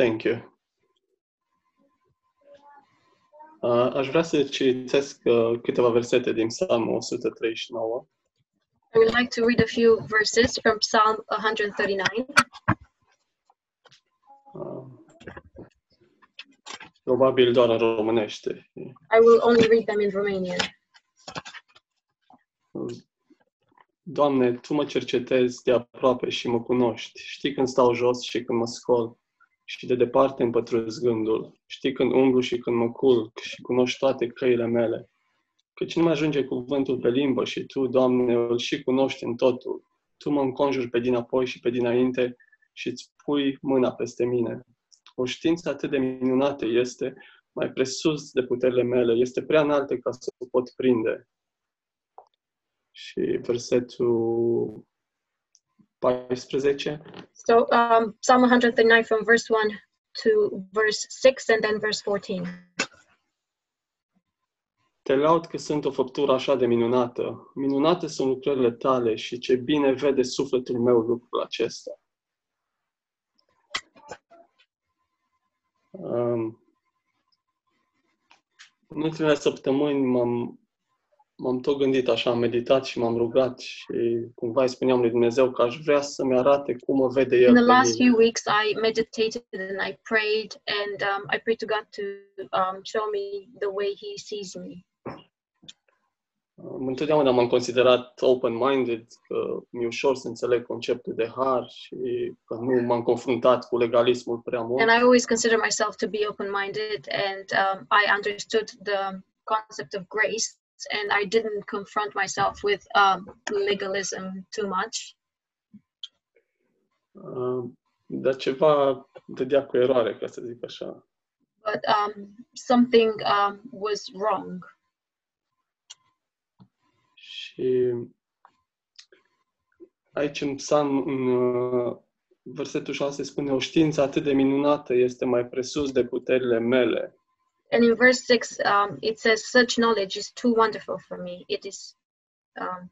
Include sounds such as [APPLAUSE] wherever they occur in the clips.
Thank you. Uh, aș vrea să citesc uh, câteva versete din Psalmul 139. Și would like to read a few verses from Psalm 139. Uh, probabil doar în românește. I will only read them in Romanian. Doamne, Tu mă cercetezi de aproape și mă cunoști. Știi când stau jos și când mă scol și de departe îmi pătrunzi gândul. Știi când umblu și când mă culc și cunoști toate căile mele. Căci nu mai ajunge cuvântul pe limbă și Tu, Doamne, îl și cunoști în totul. Tu mă înconjuri pe dinapoi și pe dinainte și îți pui mâna peste mine. O știință atât de minunată este, mai presus de puterile mele, este prea înaltă ca să o pot prinde. Și versetul 14. So um, Psalm 139 from verse 1 to verse 6 and then verse 14. Te laud că sunt o făptură așa de minunată. Minunate sunt lucrările tale și ce bine vede sufletul meu lucrul acesta. Um, în ultimele săptămâni m-am, m-am tot gândit așa, am meditat și m-am rugat și cumva îi spuneam lui Dumnezeu că aș vrea să-mi arate cum mă vede El In the pe last mine. few weeks, I meditated and I prayed, and um, I prayed to God to um, show me the way He sees me. Um, Întotdeauna m-am considerat open-minded, că mi-e ușor să înțeleg conceptul de har și că nu m-am confruntat cu legalismul prea mult. And I always consider myself to be open minded, and um, I understood the concept of grace, and I didn't confront myself with um, legalism too much. Uh, Dar ceva dădea cu eroare, ca să zic așa. But um, something um, was wrong. Și aici în psalm, în uh, versetul 6 spune, o știință atât de minunată este mai presus de puterile mele. And in verse 6, um, it says, Such knowledge is too wonderful for me. It is, um,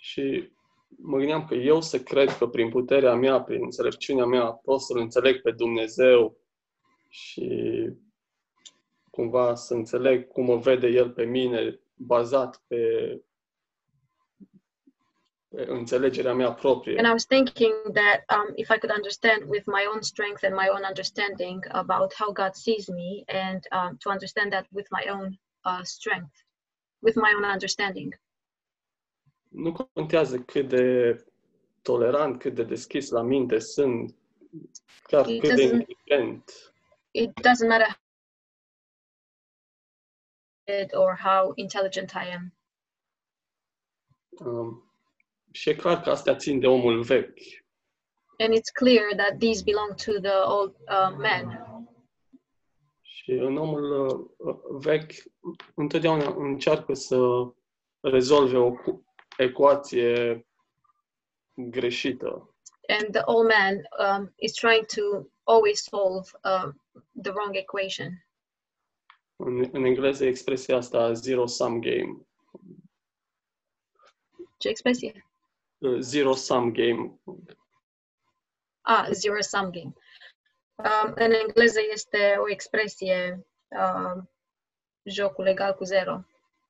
Și mă gândeam că eu să cred că prin puterea mea, prin înțelepciunea mea, pot să-L înțeleg pe Dumnezeu și cumva să înțeleg cum mă vede El pe mine, bazat pe, înțelegerea mea proprie. And I was thinking that um, if I could understand with my own strength and my own understanding about how God sees me, and um, to understand that with my own uh, strength, with my own understanding. Nu contează cât de tolerant, cât de deschis la minte sunt, chiar It cât de inteligent. It doesn't matter it or how intelligent I am. Um, și e clar că astea țin de omul vechi. And it's clear that these belong to the old uh, man. Și în omul uh, vechi întotdeauna încearcă să rezolve o cu- ecuație greșită. And the old man um, is trying to always solve um, the wrong equation. În, în engleză e expresia asta zero-sum game. Ce expresie? Uh, Zero-sum game. Ah, zero sum game. Um, în engleză este o expresie uh, jocul egal cu zero.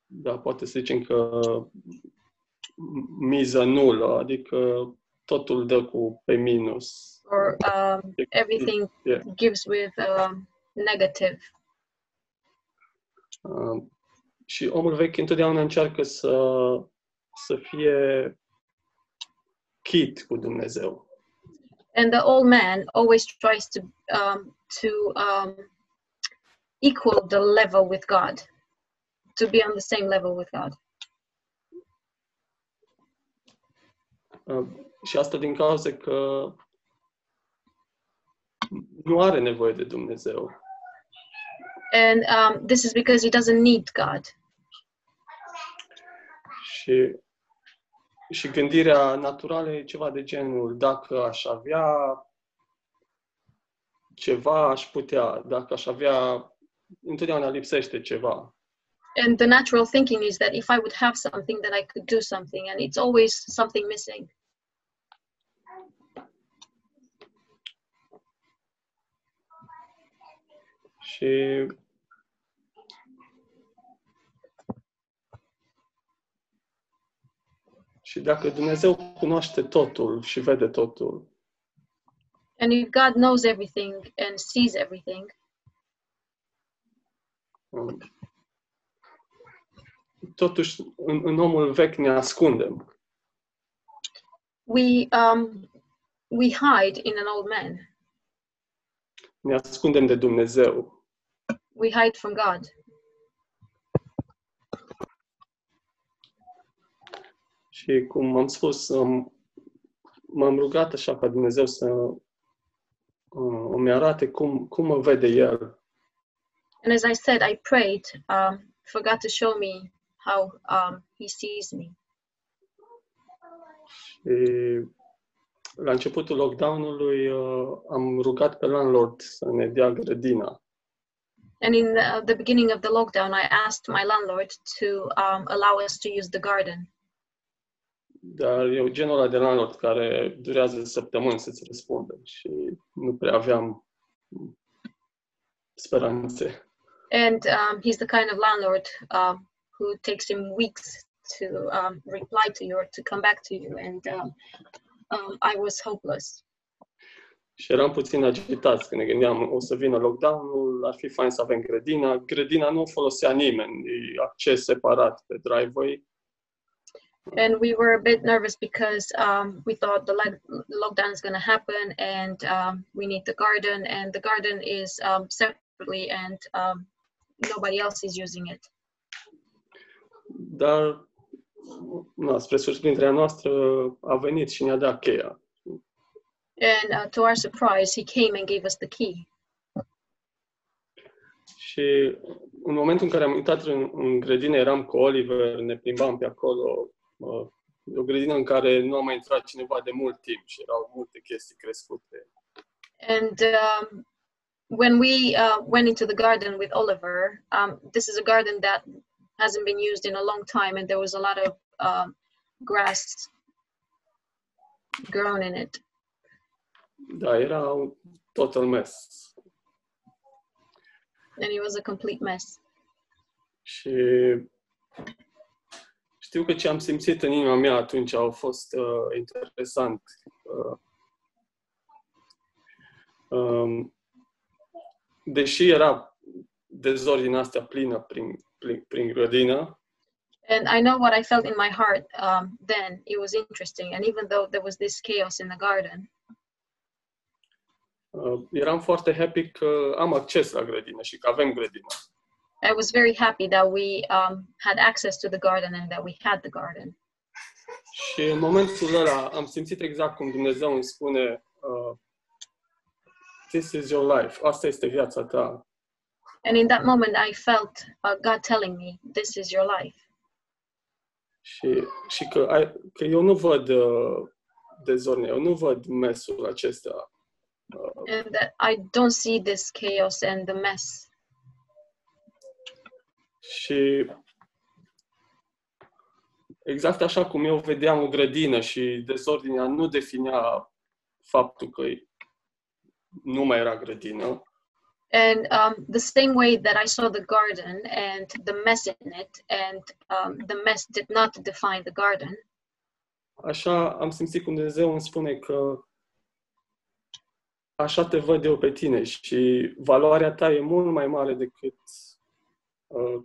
Da, poate să zicem că miză nulă, adică totul dă cu pe minus. Or um, everything Yeah. gives with um, negative. Uh, și omul vechi întotdeauna încearcă să, să fie chit cu Dumnezeu. And the old man always tries to um, to um, equal the level with God, to be on the same level with God. Uh, și asta din cauza că nu are nevoie de Dumnezeu. And um, this is because he doesn't need God. Și, și gândirea naturală e ceva de genul dacă aș avea ceva, aș putea, dacă aș avea, întotdeauna lipsește ceva. And the natural thinking is that if I would have something, then I could do something, and it's always something missing. Și Și dacă Dumnezeu cunoaște totul și vede totul, And if God knows everything and sees everything, um, totuși în, în omul vechi ne ascundem. we um, we hide in an old man. Ne ascundem de Dumnezeu. We hide from God. Și cum am spus, um, m-am rugat așa ca Dumnezeu să uh, îmi arate cum, cum mă vede El. And as I said, I prayed um, for God to show me how um, He sees me. Și la începutul lockdown-ului uh, am rugat pe landlord să ne dea grădina. And in the, the beginning of the lockdown, I asked my landlord to um, allow us to use the garden. Dar eu genul ăla de landlord care durează săptămâni să-ți răspundă și nu prea aveam speranțe. And um, he's the kind of landlord um, who takes him weeks to um, reply to you or to come back to you. And um, um, I was hopeless. Și eram puțin agitați când ne gândeam, o să vină lockdown-ul, ar fi fain să avem grădina. Grădina nu o folosea nimeni, e acces separat pe driveway. And we were a bit nervous because um, we thought the lo- lockdown is going to happen and um, we need the garden, and the garden is um, separately and um, nobody else is using it. Dar, na, spre surprinderea noastră, a venit și ne-a dat cheia. And uh, to our surprise, he came and gave us the key. Și în momentul în care am intrat în, în grădină, eram cu Oliver, ne plimbam pe acolo. Uh, o grădină în care nu a mai intrat cineva de mult timp și erau multe chestii crescute. And um, when we uh, went into the garden with Oliver, um, this is a garden that hasn't been used in a long time, and there was a lot of um, grass grown in it. Da, era un total mess. And it was a complete mess. Și știu că ce am simțit în inima mea atunci a fost uh, interesant. Uh, um, deși era dezordinea astea plină prin, prin, prin grădină, And I know what I felt in my heart um, then. It was interesting. And even though there was this chaos in the garden, uh, eram foarte happy că am acces la grădină și că avem grădină. I was very happy that we um, had access to the garden and that we had the garden. Și în momentul ăla am simțit exact cum Dumnezeu îmi spune uh, This is your life, asta este viața ta. And in that moment, I felt uh, God telling me, This is your life. Și, și că, ai, că eu nu văd uh, dezordine, eu nu văd mesul acesta. Uh, And that I don't see this chaos and the mess. Și exact așa cum eu vedeam o grădină și dezordinea nu definea faptul că nu mai era grădină, And um, the same way that I saw the garden and the mess in it, and um, the mess did not define the garden, așa am simțit cum Dumnezeu îmi spune că așa te văd eu pe tine și valoarea ta e mult mai mare decât uh,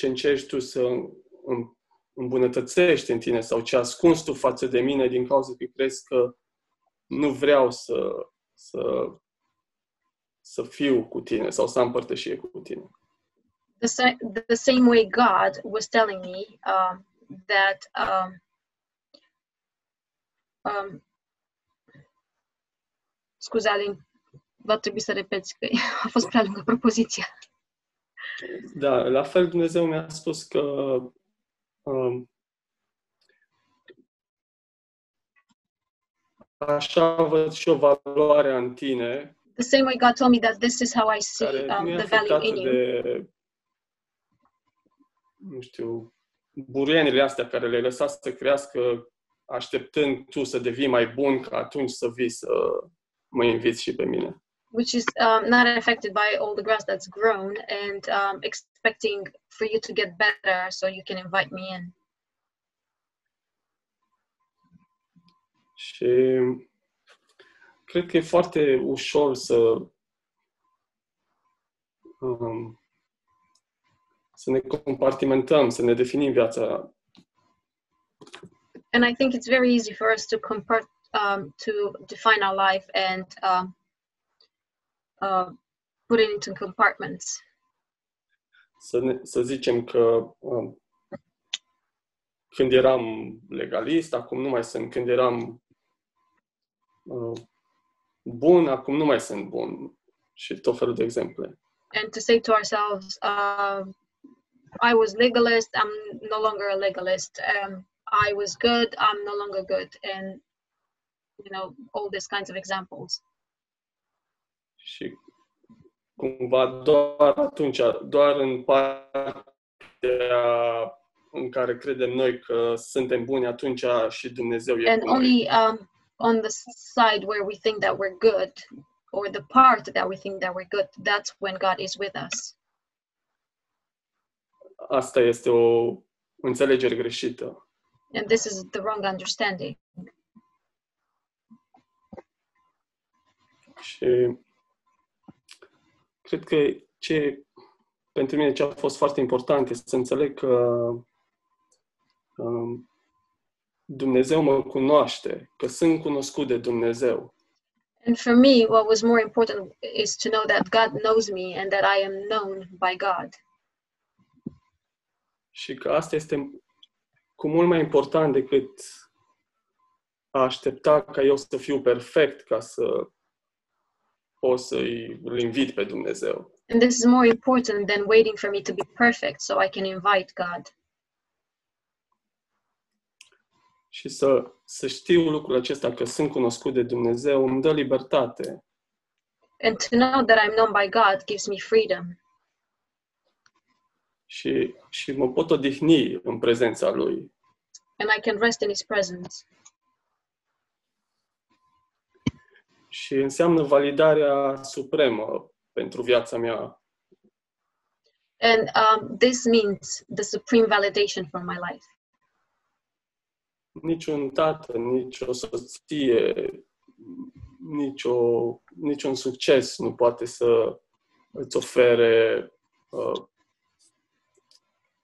ce încerci tu să îm- îmbunătățești în tine sau ce ascunzi tu față de mine din cauza că crezi că nu vreau să, să, să fiu cu tine sau să am părtășie cu tine. the, sa- the same way God was telling me um, that um, um, scuze, Alin, va trebui să repeți că [LAUGHS] a fost prea lungă propoziția. Da, la fel Dumnezeu mi-a spus că um, așa văd și o valoare în tine The same way God told me that this is how I see care um, nu e the value afectată in you. de, nu știu, buruienile astea care le-ai lăsat să crească așteptând tu să devii mai bun ca atunci să vii să mă inviți și pe mine. Which is um, not affected by all the grass that's grown and um, expecting for you to get better so you can invite me in. Și cred că e foarte ușor să um, să ne compartimentăm, să ne definim viața. And I think it's very easy for us to compart um, to define our life and um, uh, put it into compartments. Să, ne, să zicem că um, când eram legalist, acum nu mai sunt. Când eram uh, bun, acum nu mai sunt bun. Și tot felul de exemple. And to say to ourselves, uh, I was legalist, I'm no longer a legalist. Um, I was good, I'm no longer good. And, you know, all these kinds of examples. Și cumva doar atunci, doar în partea în care credem noi că suntem buni, atunci și Dumnezeu e And cu noi. only um, on the side where we think that we're good, or the part that we think that we're good, that's when God is with us. Asta este o înțelegere greșită. And this is the wrong understanding. Și cred că ce pentru mine ce a fost foarte important este să înțeleg că um, Dumnezeu mă cunoaște, că sunt cunoscut de Dumnezeu. And for me, what was more important is to know that God knows me and that I am known by God. Și că asta este cu mult mai important decât a aștepta ca eu să fiu perfect ca să pot să-i îl invit pe Dumnezeu. And this is more important than waiting for me to be perfect so I can invite God. Și să, să știu lucrul acesta că sunt cunoscut de Dumnezeu îmi dă libertate. And to know that I'm known by God gives me freedom. Și, și mă pot odihni în prezența Lui. And I can rest in His presence. Și înseamnă validarea supremă pentru viața mea. And um, this means the supreme validation for my life. Niciun tată, nici o soție, nicio, niciun succes nu poate să îți ofere uh,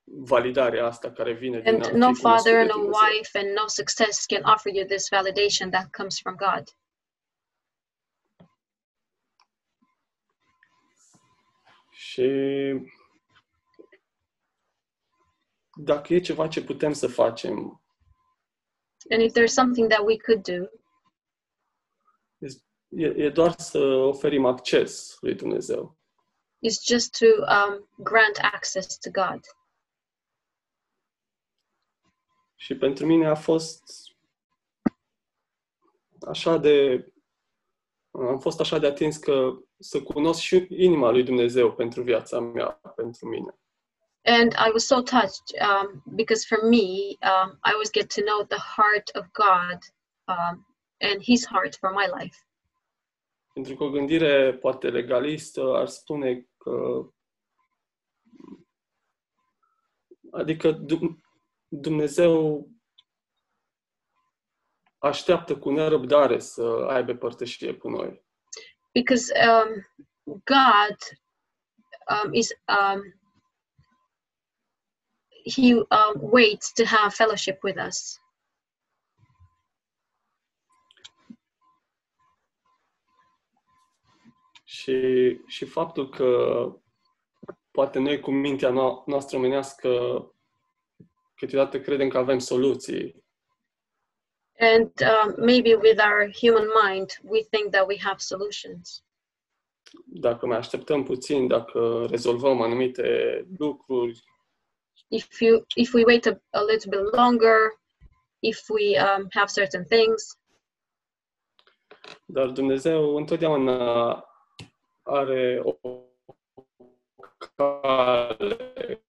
validarea asta care vine din And a fi no cunoscut father, de no Dumnezeu. wife, and no success can offer you this validation that comes from God. Și dacă e ceva ce putem să facem, And if there's something that we could do, e, e doar să oferim acces lui Dumnezeu. is just to um, grant access to God. Și pentru mine a fost așa de am fost așa de atins că să cunosc și inima lui Dumnezeu pentru viața mea, pentru mine. And I was so touched um, because for me, um, I always get to know the heart of God um, and His heart for my life. Pentru că o gândire poate legalistă ar spune că adică Dum- Dumnezeu așteaptă cu nerăbdare să aibă părtășie cu noi. Because um, God um, is, um, He um, waits to have fellowship with us. Și, și faptul că poate noi cu mintea no- noastră omenească câteodată credem că avem soluții, And um, maybe with our human mind, we think that we have solutions. dacă mai așteptăm puțin, dacă rezolvăm anumite lucruri, If you if we wait a, a little bit longer, if we um, have certain things, dar Dumnezeu întotdeauna are o cale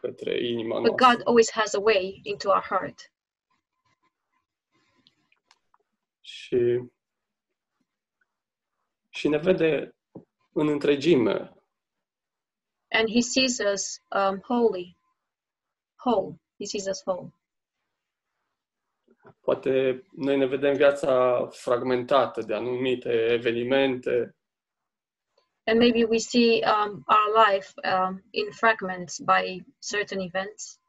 către inima but God always has a way into our heart. Și, și ne vede în întregime. And He sees us um, wholly, whole. He sees us whole. Poate noi ne vedem viața fragmentată de anumite evenimente, And maybe we see um, our life um, in fragments by certain events.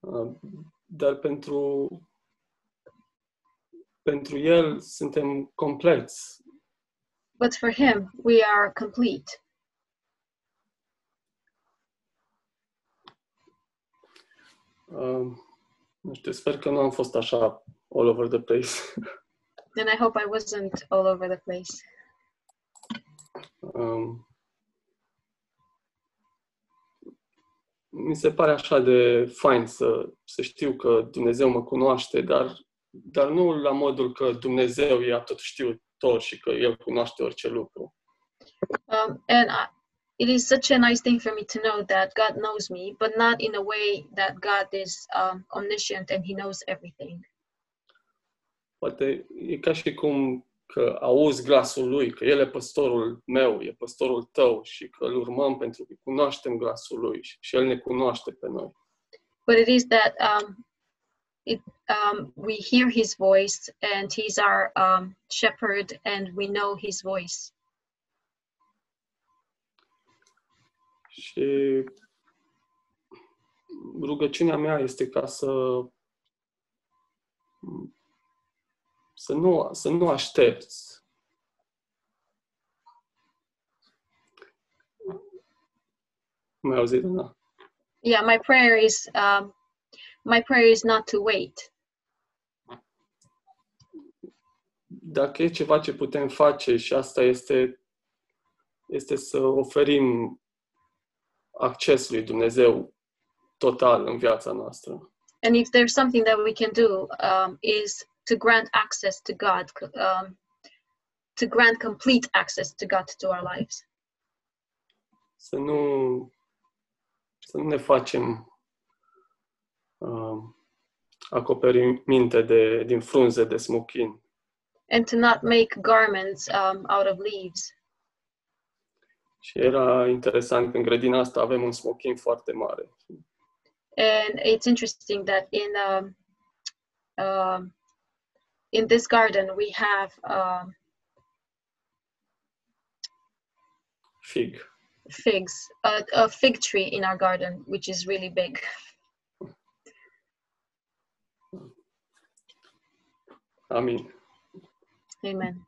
uh, dar pentru pentru el suntem compleți. But for Him, we are complete. Uh, nu știu, sper că nu am fost așa all over the place. [LAUGHS] And I hope I wasn't all over the place. Um, mi se pare așa de fain să, să știu că Dumnezeu mă cunoaște, dar, dar nu la modul că Dumnezeu e tot știutor și că El cunoaște orice lucru. Um, and I, it is such a nice thing for me to know that God knows me, but not in a way that God is um, omniscient and He knows everything. Poate e ca și cum că auzi glasul Lui, că El e păstorul meu, e păstorul tău și că îl urmăm pentru că cunoaștem glasul Lui și, și El ne cunoaște pe noi. But it is that um, it, um, we hear His voice and He's our um, shepherd and we know His voice. Și rugăciunea mea este ca să să nu, să nu aștepți. Mai auzit, da? Yeah, my prayer is um, my prayer is not to wait. Dacă e ceva ce putem face și asta este, este să oferim acces lui Dumnezeu total în viața noastră. And if there's something that we can do, um, is to grant access to God, c- um, to grant complete access to God to our lives. Să nu, să nu ne facem uh, acoperiminte de, din frunze de smochin. And to not make garments um, out of leaves. Și era interesant că în grădina asta avem un smochin foarte mare. And it's interesting that in um, um in this garden we have um, Fig. figs, a, a fig tree in our garden, which is really big. Amin. Amen.